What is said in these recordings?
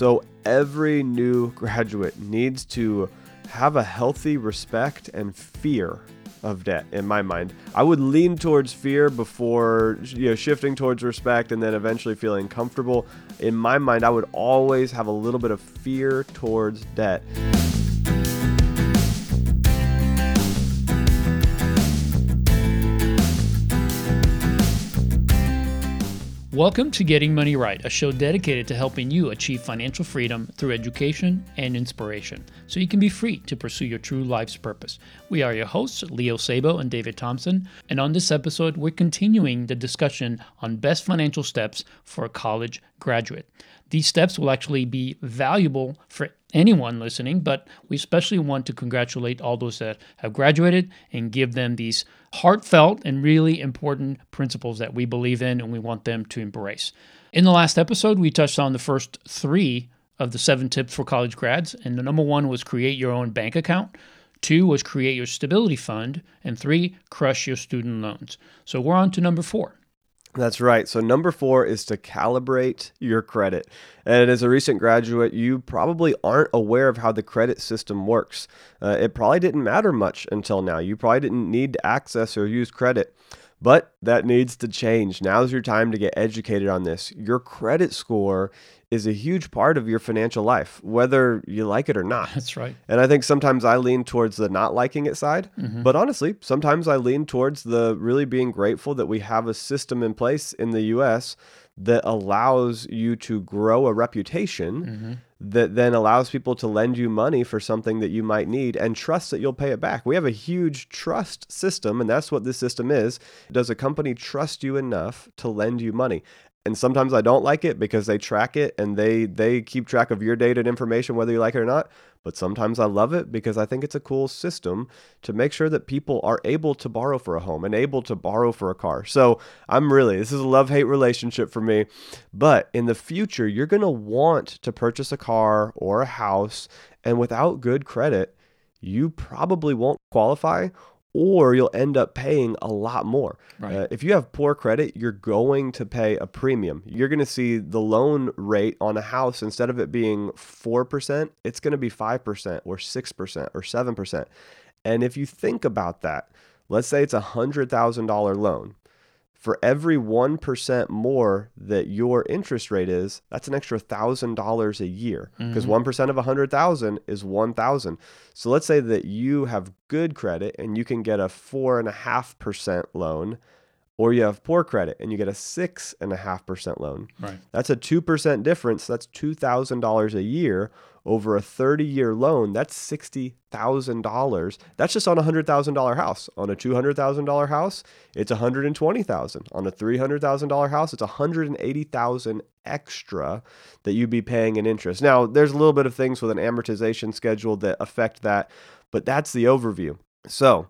So every new graduate needs to have a healthy respect and fear of debt in my mind. I would lean towards fear before you know shifting towards respect and then eventually feeling comfortable. In my mind, I would always have a little bit of fear towards debt. Welcome to Getting Money Right, a show dedicated to helping you achieve financial freedom through education and inspiration so you can be free to pursue your true life's purpose. We are your hosts, Leo Sabo and David Thompson, and on this episode, we're continuing the discussion on best financial steps for a college graduate. These steps will actually be valuable for anyone listening, but we especially want to congratulate all those that have graduated and give them these heartfelt and really important principles that we believe in and we want them to embrace. In the last episode, we touched on the first three of the seven tips for college grads, and the number one was create your own bank account. Two was create your stability fund, and three, crush your student loans. So we're on to number four. That's right. So, number four is to calibrate your credit. And as a recent graduate, you probably aren't aware of how the credit system works. Uh, it probably didn't matter much until now. You probably didn't need to access or use credit. But that needs to change. Now's your time to get educated on this. Your credit score is a huge part of your financial life, whether you like it or not. That's right. And I think sometimes I lean towards the not liking it side. Mm-hmm. But honestly, sometimes I lean towards the really being grateful that we have a system in place in the US that allows you to grow a reputation. Mm-hmm that then allows people to lend you money for something that you might need and trust that you'll pay it back. We have a huge trust system, and that's what this system is. Does a company trust you enough to lend you money? And sometimes I don't like it because they track it and they they keep track of your data and information whether you like it or not. But sometimes I love it because I think it's a cool system to make sure that people are able to borrow for a home and able to borrow for a car. So I'm really this is a love hate relationship for me. But in the future, you're gonna want to purchase a car or a house, and without good credit, you probably won't qualify or you'll end up paying a lot more. Right. Uh, if you have poor credit, you're going to pay a premium. You're going to see the loan rate on a house instead of it being 4%, it's going to be 5% or 6% or 7%. And if you think about that, let's say it's a $100,000 loan for every 1% more that your interest rate is, that's an extra $1,000 a year because mm-hmm. 1% of 100,000 is 1,000. So let's say that you have good credit and you can get a 4.5% loan or you have poor credit and you get a 6.5% loan. Right. That's a 2% difference. That's $2,000 a year over a 30 year loan, that's $60,000. That's just on a $100,000 house. On a $200,000 house, it's 120,000. On a $300,000 house, it's 180,000 extra that you'd be paying in interest. Now, there's a little bit of things with an amortization schedule that affect that, but that's the overview. So,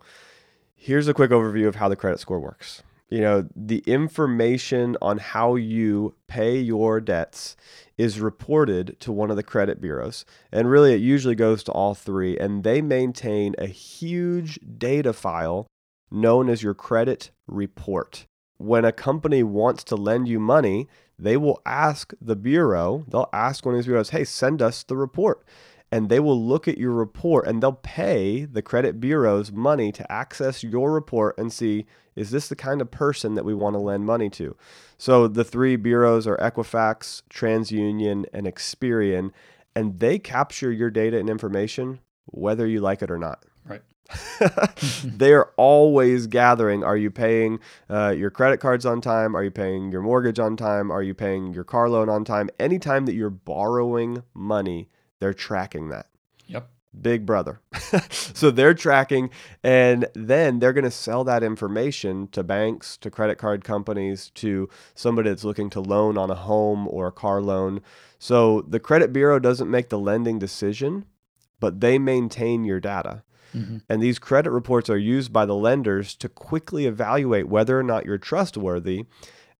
here's a quick overview of how the credit score works you know, the information on how you pay your debts is reported to one of the credit bureaus. And really, it usually goes to all three. And they maintain a huge data file known as your credit report. When a company wants to lend you money, they will ask the bureau, they'll ask one of these bureaus, hey, send us the report and they will look at your report and they'll pay the credit bureaus money to access your report and see is this the kind of person that we want to lend money to? So the three bureaus are Equifax, TransUnion, and Experian, and they capture your data and information whether you like it or not. Right. they are always gathering. Are you paying uh, your credit cards on time? Are you paying your mortgage on time? Are you paying your car loan on time? Anytime that you're borrowing money, they're tracking that. Big brother. so they're tracking, and then they're going to sell that information to banks, to credit card companies, to somebody that's looking to loan on a home or a car loan. So the credit bureau doesn't make the lending decision, but they maintain your data. Mm-hmm. And these credit reports are used by the lenders to quickly evaluate whether or not you're trustworthy.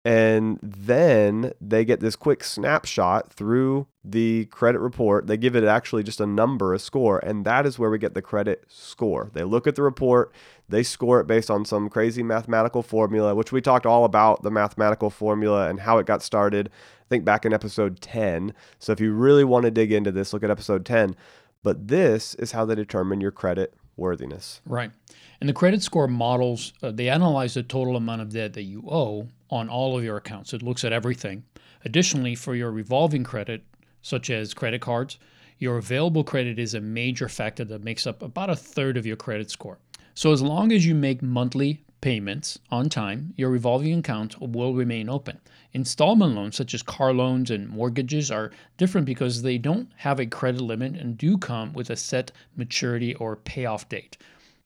And then they get this quick snapshot through the credit report. They give it actually just a number, a score, and that is where we get the credit score. They look at the report, they score it based on some crazy mathematical formula, which we talked all about the mathematical formula and how it got started. I think back in episode 10. So if you really want to dig into this, look at episode 10. But this is how they determine your credit worthiness. Right. And the credit score models, uh, they analyze the total amount of debt that you owe on all of your accounts. It looks at everything. Additionally, for your revolving credit, such as credit cards, your available credit is a major factor that makes up about a third of your credit score. So, as long as you make monthly payments on time, your revolving account will remain open. Installment loans, such as car loans and mortgages, are different because they don't have a credit limit and do come with a set maturity or payoff date.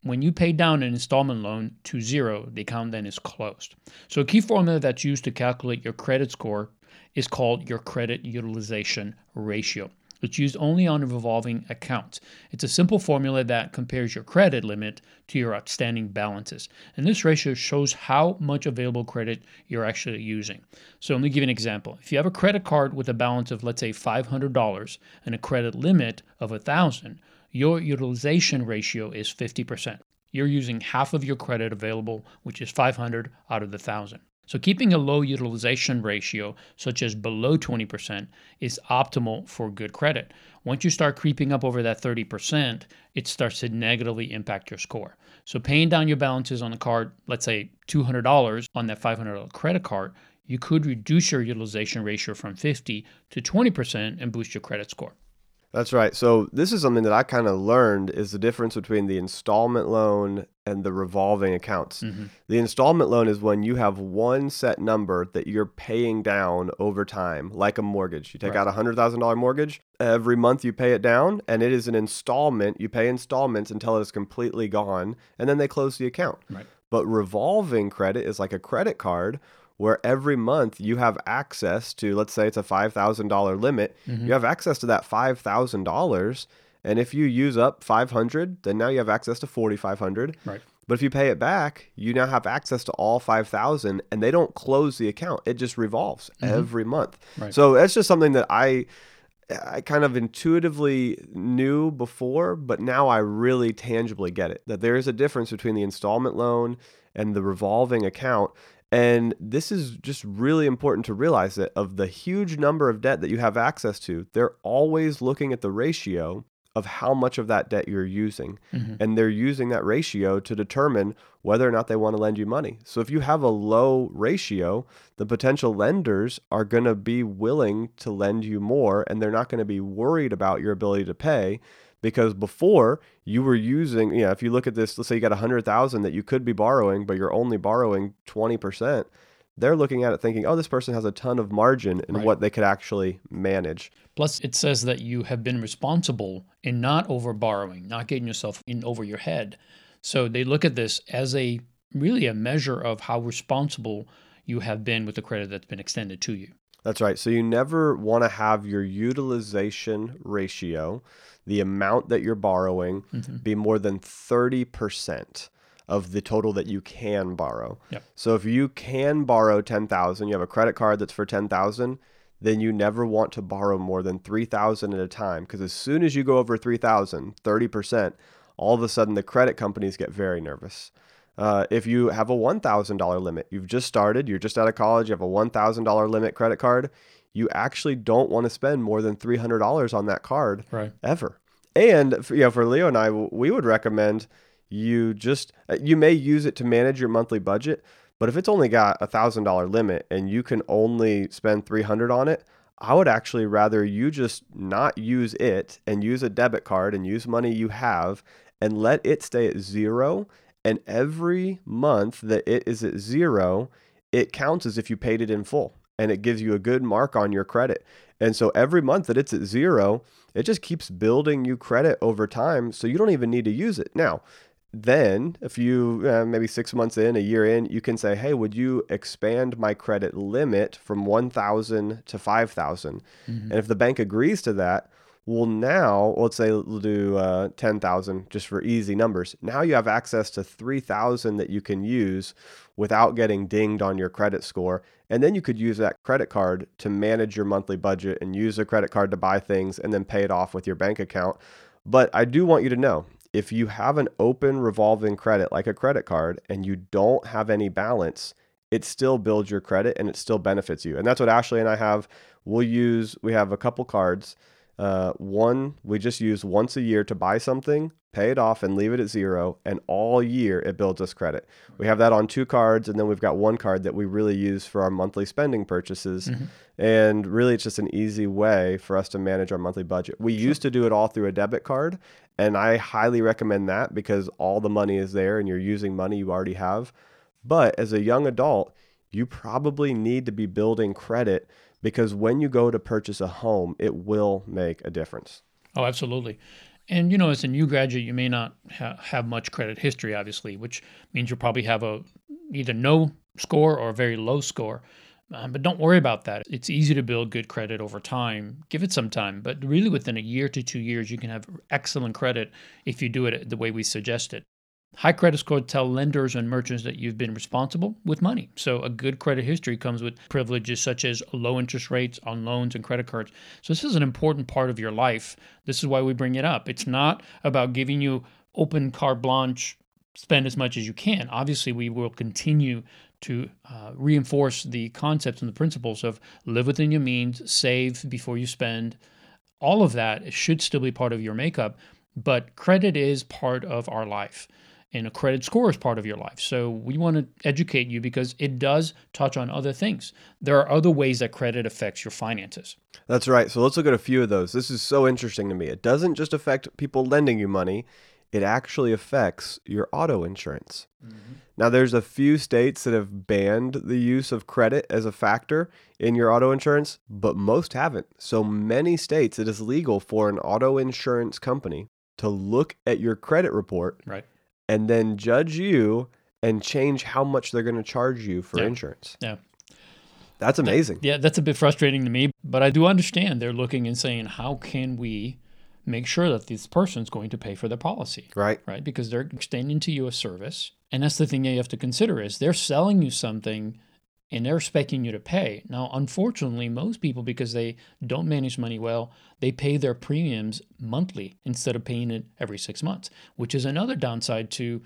When you pay down an installment loan to zero, the account then is closed. So, a key formula that's used to calculate your credit score is called your credit utilization ratio. It's used only on revolving accounts. It's a simple formula that compares your credit limit to your outstanding balances. And this ratio shows how much available credit you're actually using. So let me give you an example. If you have a credit card with a balance of let's say $500 and a credit limit of 1000, your utilization ratio is 50%. You're using half of your credit available, which is 500 out of the 1000. So, keeping a low utilization ratio, such as below 20%, is optimal for good credit. Once you start creeping up over that 30%, it starts to negatively impact your score. So, paying down your balances on the card, let's say $200 on that $500 credit card, you could reduce your utilization ratio from 50 to 20% and boost your credit score. That's right. So this is something that I kind of learned is the difference between the installment loan and the revolving accounts. Mm-hmm. The installment loan is when you have one set number that you're paying down over time, like a mortgage. You take right. out a hundred thousand dollar mortgage every month, you pay it down, and it is an installment. You pay installments until it is completely gone, and then they close the account. Right. But revolving credit is like a credit card where every month you have access to, let's say it's a $5,000 limit, mm-hmm. you have access to that $5,000. And if you use up 500, then now you have access to 4,500. Right. But if you pay it back, you now have access to all 5,000 and they don't close the account. It just revolves mm-hmm. every month. Right. So that's just something that I I kind of intuitively knew before, but now I really tangibly get it. That there is a difference between the installment loan and the revolving account and this is just really important to realize that of the huge number of debt that you have access to, they're always looking at the ratio of how much of that debt you're using. Mm-hmm. And they're using that ratio to determine whether or not they want to lend you money. So if you have a low ratio, the potential lenders are going to be willing to lend you more and they're not going to be worried about your ability to pay because before you were using, you know, if you look at this, let's say you got a hundred thousand that you could be borrowing, but you're only borrowing 20%, they're looking at it thinking, oh, this person has a ton of margin in right. what they could actually manage. Plus, it says that you have been responsible in not over borrowing, not getting yourself in over your head. So they look at this as a really a measure of how responsible you have been with the credit that's been extended to you. That's right. So you never want to have your utilization ratio the amount that you're borrowing mm-hmm. be more than 30% of the total that you can borrow. Yep. So if you can borrow 10,000, you have a credit card that's for 10,000, then you never want to borrow more than 3,000 at a time because as soon as you go over 3,000, 30%, all of a sudden the credit companies get very nervous. Uh, if you have a $1,000 limit, you've just started, you're just out of college, you have a $1,000 limit credit card, you actually don't want to spend more than $300 on that card right. ever. And for, you know, for Leo and I, we would recommend you just uh, you may use it to manage your monthly budget, but if it's only got a thousand dollar limit and you can only spend three hundred on it, I would actually rather you just not use it and use a debit card and use money you have and let it stay at zero. And every month that it is at zero, it counts as if you paid it in full and it gives you a good mark on your credit. And so every month that it's at zero, it just keeps building you credit over time. So you don't even need to use it. Now, then if you uh, maybe six months in, a year in, you can say, hey, would you expand my credit limit from 1,000 to 5,000? Mm-hmm. And if the bank agrees to that, Well, now let's say we'll do uh, ten thousand just for easy numbers. Now you have access to three thousand that you can use without getting dinged on your credit score, and then you could use that credit card to manage your monthly budget and use the credit card to buy things and then pay it off with your bank account. But I do want you to know if you have an open revolving credit like a credit card and you don't have any balance, it still builds your credit and it still benefits you. And that's what Ashley and I have. We'll use, we have a couple cards uh, one, we just use once a year to buy something, pay it off, and leave it at zero. And all year it builds us credit. We have that on two cards, and then we've got one card that we really use for our monthly spending purchases. Mm-hmm. And really, it's just an easy way for us to manage our monthly budget. We sure. used to do it all through a debit card, and I highly recommend that because all the money is there and you're using money you already have. But as a young adult, you probably need to be building credit because when you go to purchase a home, it will make a difference. Oh, absolutely. And you know, as a new graduate, you may not ha- have much credit history, obviously, which means you'll probably have a either no score or a very low score. Um, but don't worry about that. It's easy to build good credit over time. Give it some time, but really within a year to two years, you can have excellent credit if you do it the way we suggested. High credit scores tell lenders and merchants that you've been responsible with money. So a good credit history comes with privileges such as low interest rates on loans and credit cards. So this is an important part of your life. This is why we bring it up. It's not about giving you open carte blanche, spend as much as you can. Obviously, we will continue to uh, reinforce the concepts and the principles of live within your means, save before you spend. All of that should still be part of your makeup, but credit is part of our life and a credit score is part of your life. So we want to educate you because it does touch on other things. There are other ways that credit affects your finances. That's right. So let's look at a few of those. This is so interesting to me. It doesn't just affect people lending you money, it actually affects your auto insurance. Mm-hmm. Now, there's a few states that have banned the use of credit as a factor in your auto insurance, but most haven't. So many states, it is legal for an auto insurance company to look at your credit report right and then judge you and change how much they're going to charge you for yeah. insurance. Yeah. That's amazing. Yeah, that's a bit frustrating to me, but I do understand they're looking and saying, how can we make sure that this person's going to pay for their policy? Right. Right? Because they're extending to you a service. And that's the thing that you have to consider is they're selling you something and they're expecting you to pay. Now, unfortunately, most people, because they don't manage money well, they pay their premiums monthly instead of paying it every six months, which is another downside to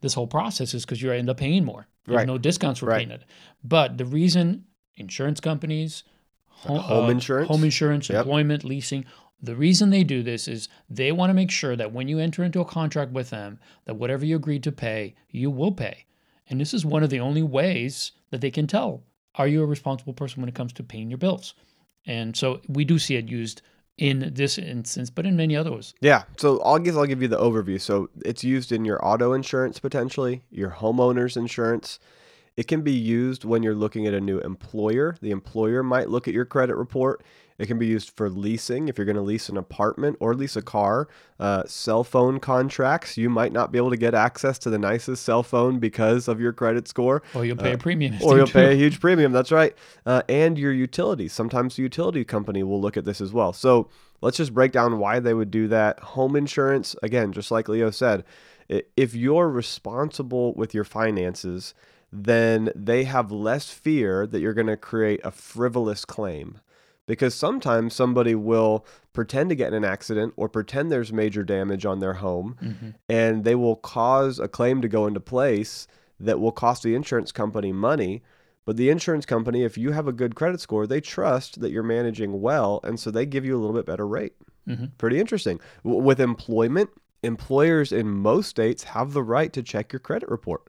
this whole process is because you end up paying more. There's right. no discounts for right. paying it. But the reason insurance companies, home, home uh, insurance, home insurance, yep. employment, leasing, the reason they do this is they want to make sure that when you enter into a contract with them, that whatever you agreed to pay, you will pay. And this is one of the only ways that they can tell are you a responsible person when it comes to paying your bills? And so we do see it used in this instance, but in many others. Yeah. So I'll guess I'll give you the overview. So it's used in your auto insurance potentially, your homeowner's insurance. It can be used when you're looking at a new employer. The employer might look at your credit report it can be used for leasing if you're going to lease an apartment or lease a car. Uh, cell phone contracts, you might not be able to get access to the nicest cell phone because of your credit score. Or you'll pay uh, a premium. Or you'll pay a huge premium. That's right. Uh, and your utilities. Sometimes the utility company will look at this as well. So let's just break down why they would do that. Home insurance, again, just like Leo said, if you're responsible with your finances, then they have less fear that you're going to create a frivolous claim because sometimes somebody will pretend to get in an accident or pretend there's major damage on their home mm-hmm. and they will cause a claim to go into place that will cost the insurance company money but the insurance company if you have a good credit score they trust that you're managing well and so they give you a little bit better rate mm-hmm. pretty interesting w- with employment employers in most states have the right to check your credit report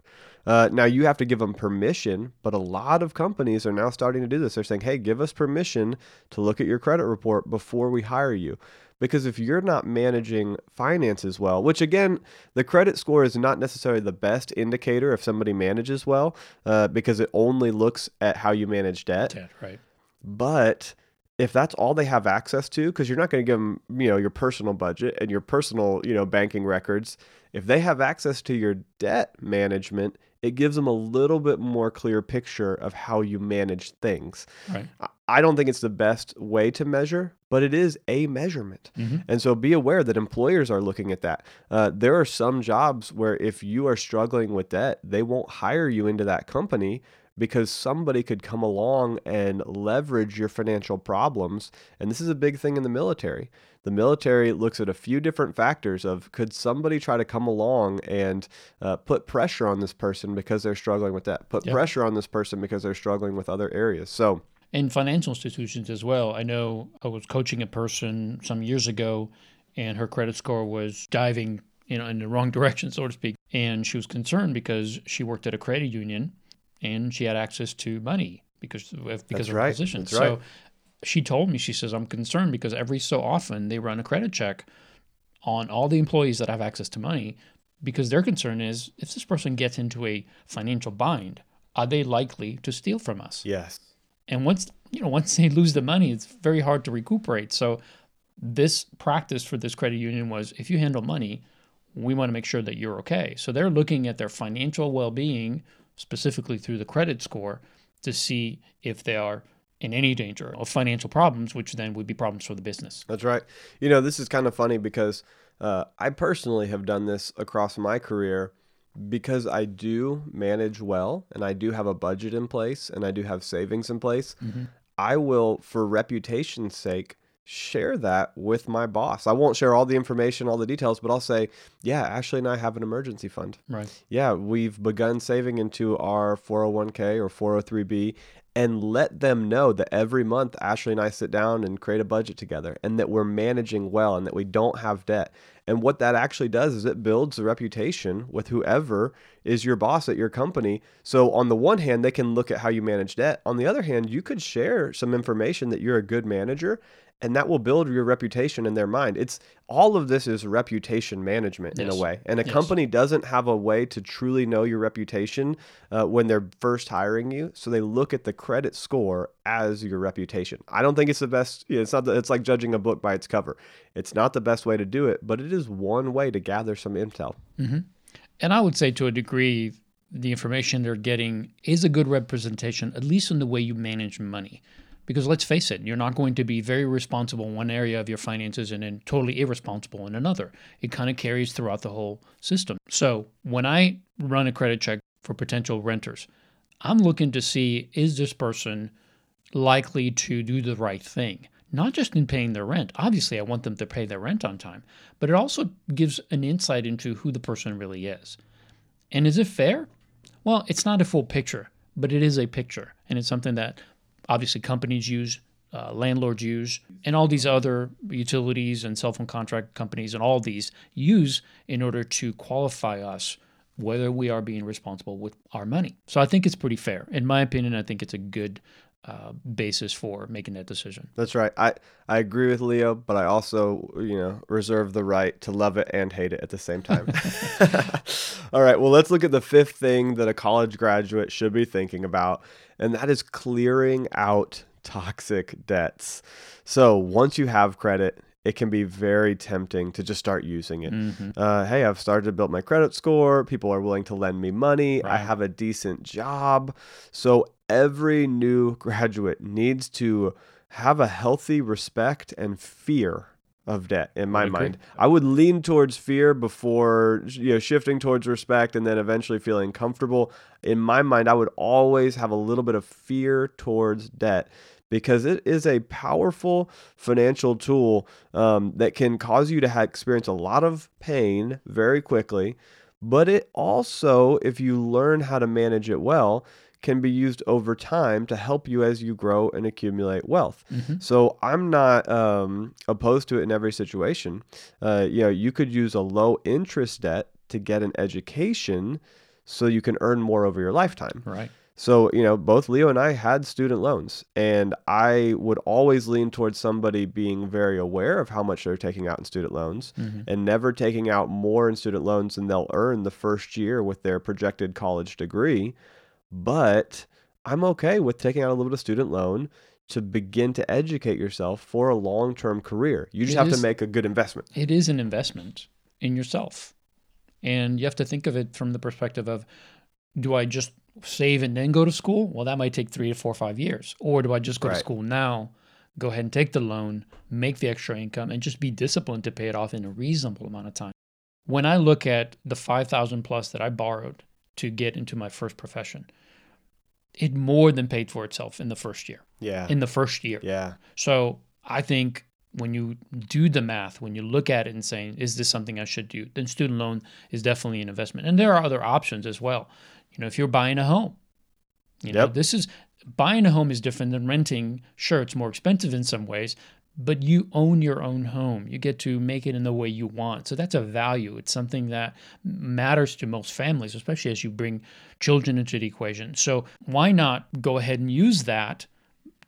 uh, now you have to give them permission, but a lot of companies are now starting to do this. They're saying, "Hey, give us permission to look at your credit report before we hire you." Because if you're not managing finances well, which again, the credit score is not necessarily the best indicator if somebody manages well, uh, because it only looks at how you manage debt. Debt, right? But if that's all they have access to because you're not going to give them you know your personal budget and your personal you know banking records if they have access to your debt management it gives them a little bit more clear picture of how you manage things right i don't think it's the best way to measure but it is a measurement. And so be aware that employers are looking at that. Uh, there are some jobs where if you are struggling with debt, they won't hire you into that company because somebody could come along and leverage your financial problems. And this is a big thing in the military. The military looks at a few different factors of could somebody try to come along and uh, put pressure on this person because they're struggling with that, put Yep. pressure on this person because they're struggling with other areas. So in financial institutions as well. I know I was coaching a person some years ago, and her credit score was diving, you know, in the wrong direction, so to speak. And she was concerned because she worked at a credit union, and she had access to money because of, because That's of her position. That's so right. she told me, she says, I'm concerned because every so often they run a credit check on all the employees that have access to money because their concern is if this person gets into a financial bind, are they likely to steal from us? yes, and once you know once they lose the money it's very hard to recuperate so this practice for this credit union was if you handle money we want to make sure that you're okay so they're looking at their financial well-being specifically through the credit score to see if they are in any danger of financial problems which then would be problems for the business That's right. You know, this is kind of funny because uh, I personally have done this across my career because I do manage well and I do have a budget in place and I do have savings in place. I will, for reputation's sake, share that with my boss. I won't share all the information, all the details, but I'll say, yeah, Ashley and I have an emergency fund. right Yeah, we've begun saving into our 401k or 403b and let them know that every month Ashley and I sit down and create a budget together and that we're managing well and that we don't have debt. And what that actually does is it builds a reputation with whoever is your boss at your company. So, on the one hand, they can look at how you manage debt. On the other hand, you could share some information that you're a good manager and that will build your reputation in their mind. It's all of this is reputation management in a way. And a Yes. company doesn't have a way to truly know your reputation uh, when they're first hiring you. So they look at the credit score as your reputation. I don't think it's the best. you know, It's not. The, it's like judging a book by its cover. It's not the best way to do it, but it is one way to gather some intel. And I would say to a degree, the information they're getting is a good representation, at least in the way you manage money. Because let's face it, you're not going to be very responsible in one area of your finances and then totally irresponsible in another. It kind of carries throughout the whole system. So when I run a credit check for potential renters, I'm looking to see is this person likely to do the right thing? Not just in paying their rent. Obviously, I want them to pay their rent on time, but it also gives an insight into who the person really is. And is it fair? Well, it's not a full picture, but it is a picture. And it's something that obviously companies use, uh, landlords use, and all these other utilities and cell phone contract companies and all these use in order to qualify us whether we are being responsible with our money. So I think it's pretty fair. In my opinion, I think it's a good uh, basis for making that decision. That's right. I, I agree with Leo, but I also, you know, reserve the right to love it and hate it at the same time. All right. Well, let's look at the fifth thing that a college graduate should be thinking about, and that is clearing out toxic debts. So once you have credit, it can be very tempting to just start using it. Uh, hey, I've started to build my credit score. People are willing to lend me money. I have a decent job. So every new graduate needs to have a healthy respect and fear of debt in my mind. I would lean towards fear before you know shifting towards respect and then eventually feeling comfortable. In my mind, I would always have a little bit of fear towards debt because it is a powerful financial tool um, that can cause you to ha- experience a lot of pain very quickly. But it also, if you learn how to manage it well, can be used over time to help you as you grow and accumulate wealth. So I'm not um, opposed to it in every situation. Uh, you know, you could use a low interest debt to get an education so you can earn more over your lifetime. Right. So, you know, both Leo and I had student loans, and I would always lean towards somebody being very aware of how much they're taking out in student loans and never taking out more in student loans than they'll earn the first year with their projected college degree. But I'm okay with taking out a little bit of student loan to begin to educate yourself for a long term career. You just It have is- to make a good investment. it is an investment in yourself. And you have to think of it from the perspective of do I just save and then go to school? Well, that might take three to four or five years. Or do I just go to school now, go ahead and take the loan, make the extra income, and just be disciplined to pay it off in a reasonable amount of time. When I look at the 5,000 plus that I borrowed to get into my first profession, it more than paid for itself in the first year. Yeah. In the first year. Yeah. So I think when you do the math, when you look at it and saying, is this something I should do? Then student loan is definitely an investment. And there are other options as well. You know, if you're buying a home, you know, this is buying a home is different than renting. Sure, it's more expensive in some ways, but you own your own home. You get to make it in the way you want. So that's a value. It's something that matters to most families, especially as you bring children into the equation. So why not go ahead and use that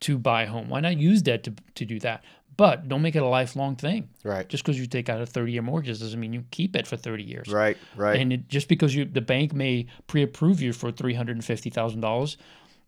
to buy a home? Why not use debt to, to do that? But don't make it a lifelong thing. Right. Just because you take out a 30 year mortgage doesn't mean you keep it for 30 years. Right, right. And it, just because you the bank may pre approve you for $350,000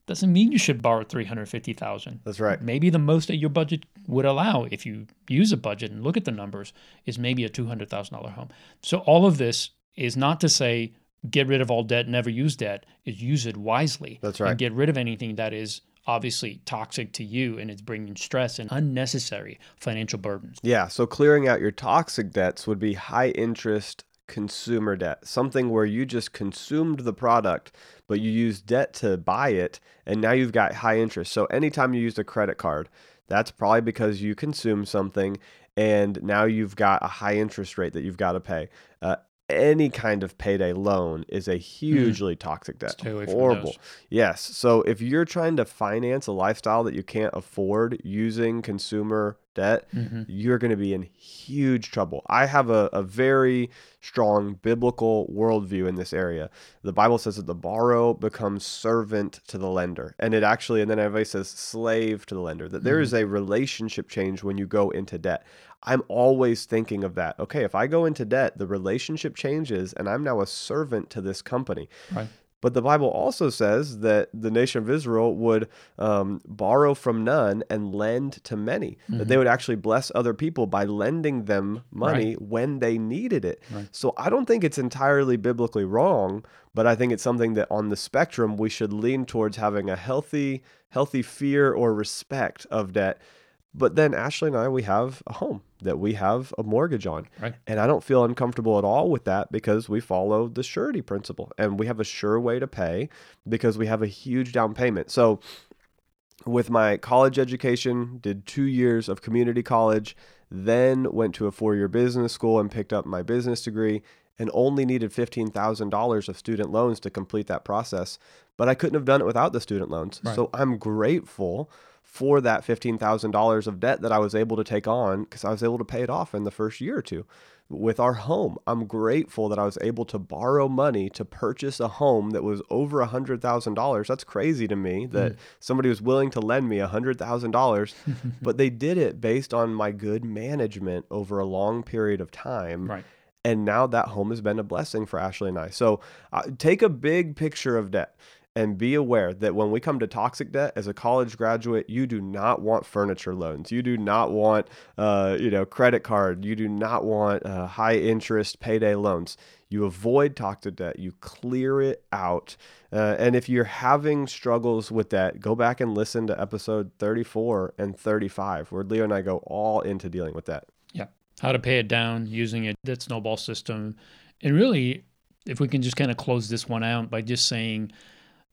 doesn't mean you should borrow three hundred fifty thousand. That's right. Maybe the most that your budget would allow, if you use a budget and look at the numbers, is maybe a two hundred thousand dollar home. So all of this is not to say get rid of all debt, never use debt. Is use it wisely. That's right. And get rid of anything that is obviously toxic to you and it's bringing stress and unnecessary financial burdens. Yeah, so clearing out your toxic debts would be high interest consumer debt, something where you just consumed the product, but you used debt to buy it, and now you've got high interest. So anytime you used a credit card, that's probably because you consumed something and now you've got a high interest rate that you've got to pay. Uh, any kind of payday loan is a hugely toxic debt. Stay away from Horrible. those. Yes. So if you're trying to finance a lifestyle that you can't afford using consumer debt, Mm-hmm. you're going to be in huge trouble. I have a, a very strong biblical worldview in this area. The Bible says that the borrower becomes servant to the lender. And it actually, and then everybody says slave to the lender, that there is a relationship change when you go into debt. I'm always thinking of that. Okay, if I go into debt, the relationship changes and I'm now a servant to this company. Right. But the Bible also says that the nation of Israel would um, borrow from none and lend to many. That they would actually bless other people by lending them money when they needed it. So I don't think it's entirely biblically wrong, but I think it's something that on the spectrum we should lean towards having a healthy, healthy fear or respect of debt. But then Ashley and I, we have a home that we have a mortgage on. Right. And I don't feel uncomfortable at all with that because we follow the surety principle and we have a sure way to pay because we have a huge down payment. So, with my college education, did two years of community college, then went to a four year business school and picked up my business degree and only needed $15,000 of student loans to complete that process. But I couldn't have done it without the student loans. Right. So, I'm grateful for that $15,000 of debt that I was able to take on because I was able to pay it off in the first year or two. With our home, I'm grateful that I was able to borrow money to purchase a home that was over $100,000. That's crazy to me that somebody was willing to lend me $100,000, but they did it based on my good management over a long period of time. Right. And now that home has been a blessing for Ashley and I. So uh, take a big picture of debt and be aware that when we come to toxic debt as a college graduate, you do not want furniture loans. You do not want, uh, you know, credit card. You do not want uh, high interest payday loans. You avoid toxic debt. You clear it out. Uh, and if you're having struggles with that, go back and listen to episode 34 and 35, where Leo and I go all into dealing with that. Yeah. How to pay it down using a debt snowball system. And really, if we can just kind of close this one out by just saying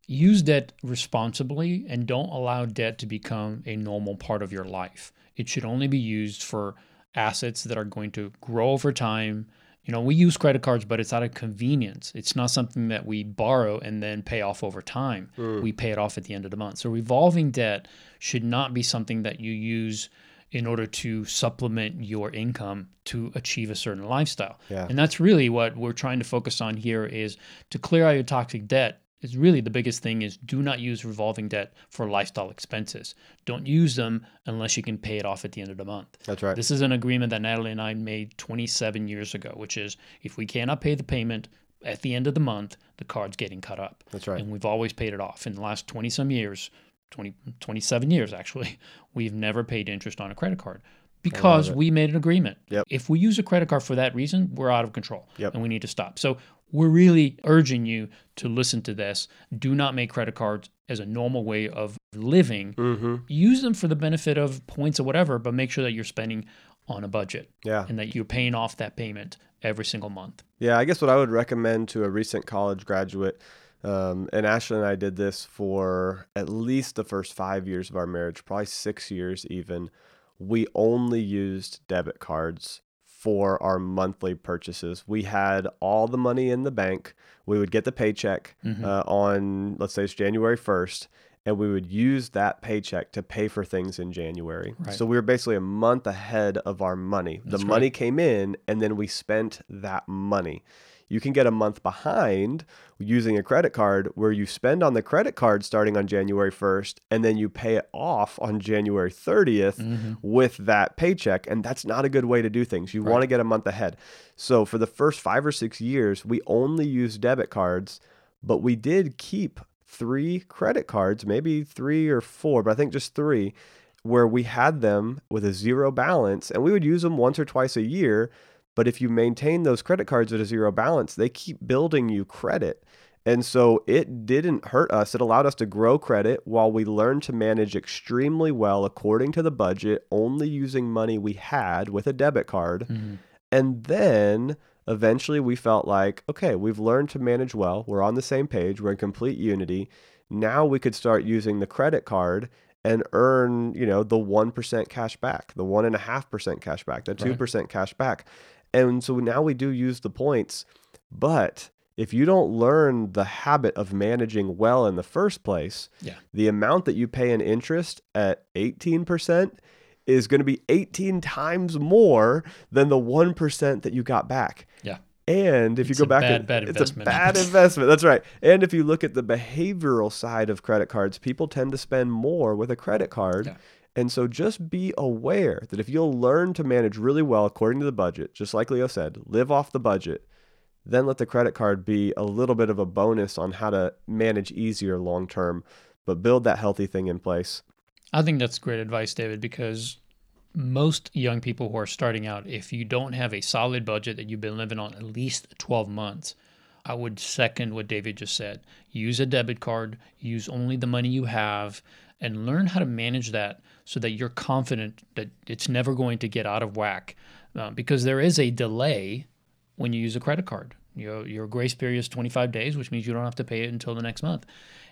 use debt responsibly and don't allow debt to become a normal part of your life. It should only be used for assets that are going to grow over time. You know, we use credit cards, but it's out of convenience. It's not something that we borrow and then pay off over time. Hmm. We pay it off at the end of the month. So, revolving debt should not be something that you use in order to supplement your income to achieve a certain lifestyle. Yeah. And that's really what we're trying to focus on here is to clear out your toxic debt. Is really the biggest thing is do not use revolving debt for lifestyle expenses. Don't use them unless you can pay it off at the end of the month. That's right. This is an agreement that Natalie and I made 27 years ago, which is if we cannot pay the payment at the end of the month, the card's getting cut up. That's right. And we've always paid it off. In the last 20 some years, 20, 27 years actually, we've never paid interest on a credit card because we made an agreement. Yep. If we use a credit card for that reason, we're out of control Yep. and we need to stop. So we're really urging you to listen to this. Do not make credit cards as a normal way of living. Mm-hmm. Use them for the benefit of points or whatever, but make sure that you're spending on a budget Yeah. and that you're paying off that payment every single month. Yeah, I guess what I would recommend to a recent college graduate, um, and Ashley and I did this for at least the first five years of our marriage, probably six years even. We only used debit cards for our monthly purchases. We had all the money in the bank. We would get the paycheck Mhm. uh, on, let's say it's January 1st, and we would use that paycheck to pay for things in January. Right. So we were basically a month ahead of our money. That's the right. money came in, and then we spent that money. You can get a month behind using a credit card where you spend on the credit card starting on January 1st and then you pay it off on January 30th Mhm. with that paycheck. And that's not a good way to do things. You Right. want to get a month ahead. So for the first five or six years, we only used debit cards, but we did keep three credit cards, maybe three or four, but I think just three, where we had them with a zero balance and we would use them once or twice a year. But if you maintain those credit cards at a zero balance, they keep building you credit. And so it didn't hurt us. It allowed us to grow credit while we learned to manage extremely well according to the budget, only using money we had with a debit card. Mhm. And then eventually we felt like, okay, we've learned to manage well. We're on the same page. We're in complete unity. Now we could start using the credit card and earn, you know, the 1% cash back, the 1.5% cash back, the 2% cash back. And so now we do use the points. But if you don't learn the habit of managing well in the first place, Yeah. the amount that you pay in interest at 18% is going to be 18 times more than the 1% that you got back. Yeah. And if It's you go back, bad, and, bad it's investment. a bad investment. That's right. And if you look at the behavioral side of credit cards, people tend to spend more with a credit card. Yeah. And so just be aware that if you'll learn to manage really well according to the budget, just like Leo said, live off the budget, then let the credit card be a little bit of a bonus on how to manage easier long term, but build that healthy thing in place. I think that's great advice, David, because most young people who are starting out, if you don't have a solid budget that you've been living on at least 12 months, I would second what David just said. Use a debit card, use only the money you have, and learn how to manage that so that you're confident that it's never going to get out of whack. Uh, because there is a delay when you use a credit card. Your, your grace period is 25 days, which means you don't have to pay it until the next month.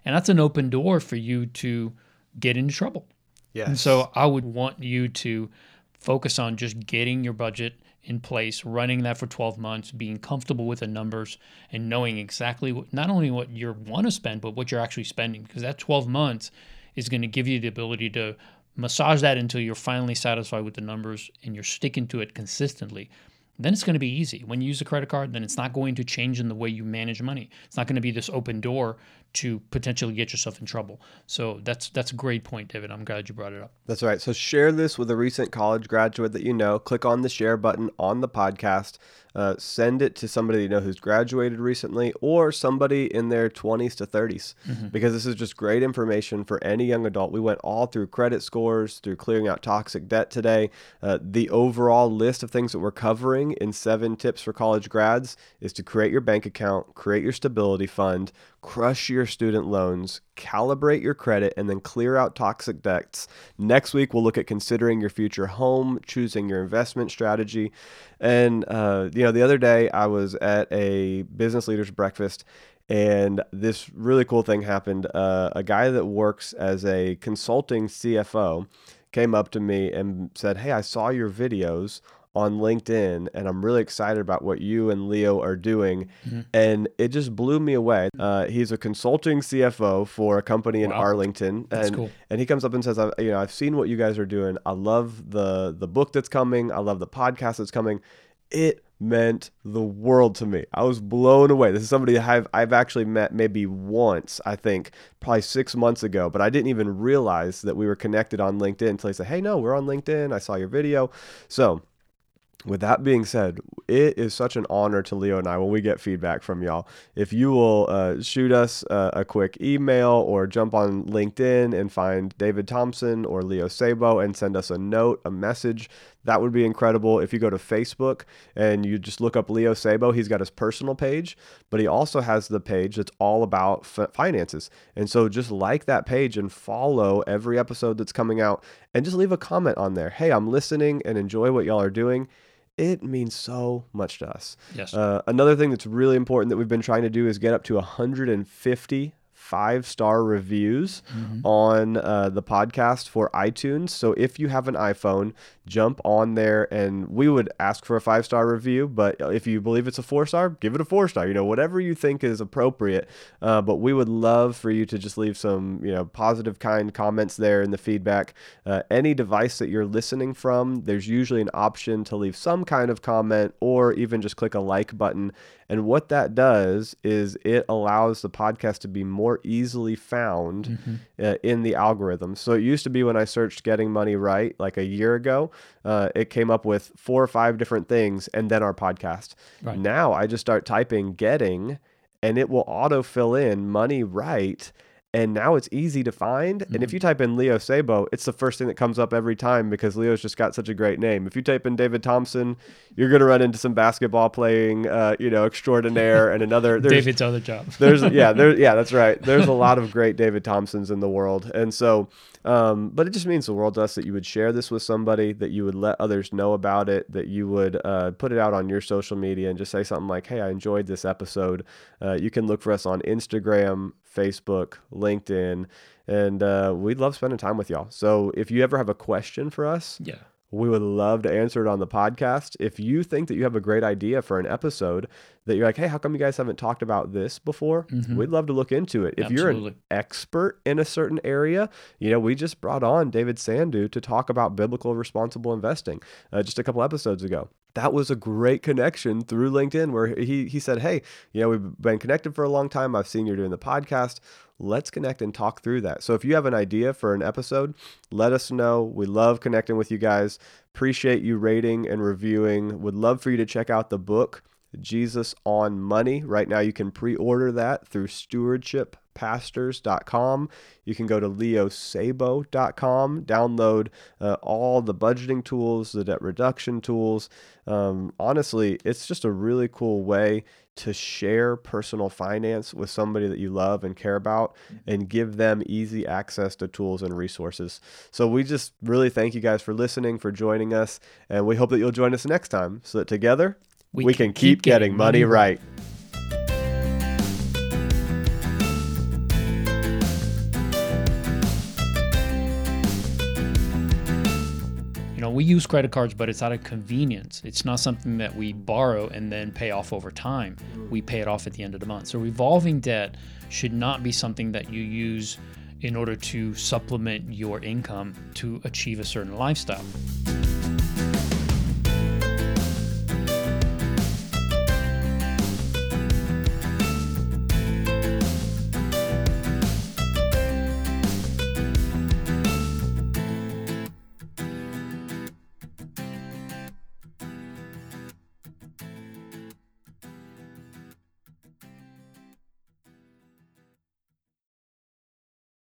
And that's an open door for you to get into trouble. Yes. And so I would want you to focus on just getting your budget in place, running that for 12 months, being comfortable with the numbers, and knowing exactly what, not only what you want to spend, but what you're actually spending. Because that 12 months is going to give you the ability to massage that until you're finally satisfied with the numbers and you're sticking to it consistently. Then it's going to be easy. When you use a credit card, then it's not going to change in the way you manage money. It's not going to be this open door to potentially get yourself in trouble. So that's that's a great point, David. I'm glad you brought it up. That's right. So share this with a recent college graduate that you know. Click on the share button on the podcast. Uh, send it to somebody you know who's graduated recently or somebody in their 20s to 30s because this is just great information for any young adult. We went all through credit scores, through clearing out toxic debt today. Uh, the overall list of things that we're covering in seven tips for college grads is to create your bank account, create your stability fund, crush your student loans, calibrate your credit, and then clear out toxic debts. Next week, we'll look at considering your future home, choosing your investment strategy. And, uh, you know, the other day I was at a business leaders breakfast. And this really cool thing happened. Uh, a guy that works as a consulting CFO came up to me and said, Hey, I saw your videos on LinkedIn, and I'm really excited about what you and Leo are doing. And it just blew me away. Uh, he's a consulting CFO for a company in Wow. Arlington, That's and cool. and he comes up and says, I, "You know, I've seen what you guys are doing. I love the the book that's coming. I love the podcast that's coming. It meant the world to me. I was blown away. This is somebody I've I've actually met maybe once, I think, probably six months ago, but I didn't even realize that we were connected on LinkedIn until he said, "Hey, no, we're on LinkedIn. I saw your video." So with that being said, it is such an honor to Leo and I when we get feedback from y'all. If you will uh, shoot us uh, a quick email or jump on LinkedIn and find David Thompson or Leo Sabo and send us a note, a message, that would be incredible. If you go to Facebook and you just look up Leo Sabo, he's got his personal page, but he also has the page that's all about finances. And so just like that page and follow every episode that's coming out and just leave a comment on there. Hey, I'm listening and enjoy what y'all are doing it means so much to us. Yes. Uh, another thing that's really important that we've been trying to do is get up to 150 five star reviews mm-hmm. on uh, the podcast for iTunes. So if you have an iPhone, jump on there and we would ask for a five star review. But if you believe it's a four star, give it a four star. You know, whatever you think is appropriate. Uh, but we would love for you to just leave some, you know, positive, kind comments there in the feedback. Uh, any device that you're listening from, there's usually an option to leave some kind of comment or even just click a like button. And what that does is it allows the podcast to be more easily found mm-hmm. uh, in the algorithm. So it used to be when I searched Getting Money Right like a year ago, uh, it came up with four or five different things and then our podcast. Right. Now I just start typing Getting and it will auto fill in Money Right and now it's easy to find. Mm-hmm. And if mm-hmm. you type in Leo Sabo, it's the first thing that comes up every time because Leo's just got such a great name. If you type in David Thompson, you're gonna run into some basketball playing, uh, you know, extraordinaire and another David's other job. there's yeah, there yeah, that's right. There's a lot of great David Thompsons in the world, and so, um, but it just means the world to us that you would share this with somebody, that you would let others know about it, that you would uh, put it out on your social media and just say something like, "Hey, I enjoyed this episode." Uh, you can look for us on Instagram, Facebook, LinkedIn, and uh, we'd love spending time with y'all. So if you ever have a question for us, yeah. We would love to answer it on the podcast. If you think that you have a great idea for an episode that you're like, hey, how come you guys haven't talked about this before? Mm-hmm. We'd love to look into it. If Absolutely. you're an expert in a certain area, you know, we just brought on David Sandu to talk about biblical responsible investing uh, just a couple episodes ago that was a great connection through LinkedIn where he he said, "Hey, you know, we've been connected for a long time. I've seen you're doing the podcast. Let's connect and talk through that." So if you have an idea for an episode, let us know. We love connecting with you guys. Appreciate you rating and reviewing. Would love for you to check out the book Jesus on Money. Right now you can pre-order that through stewardship pastors.com. You can go to leosabo.com, download uh, all the budgeting tools, the debt reduction tools. Um, honestly, it's just a really cool way to share personal finance with somebody that you love and care about and give them easy access to tools and resources. So we just really thank you guys for listening, for joining us, and we hope that you'll join us next time so that together we, we can, can, keep, keep getting, money right. right. We use credit cards, but it's out of convenience. It's not something that we borrow and then pay off over time. We pay it off at the end of the month. So revolving debt should not be something that you use in order to supplement your income to achieve a certain lifestyle.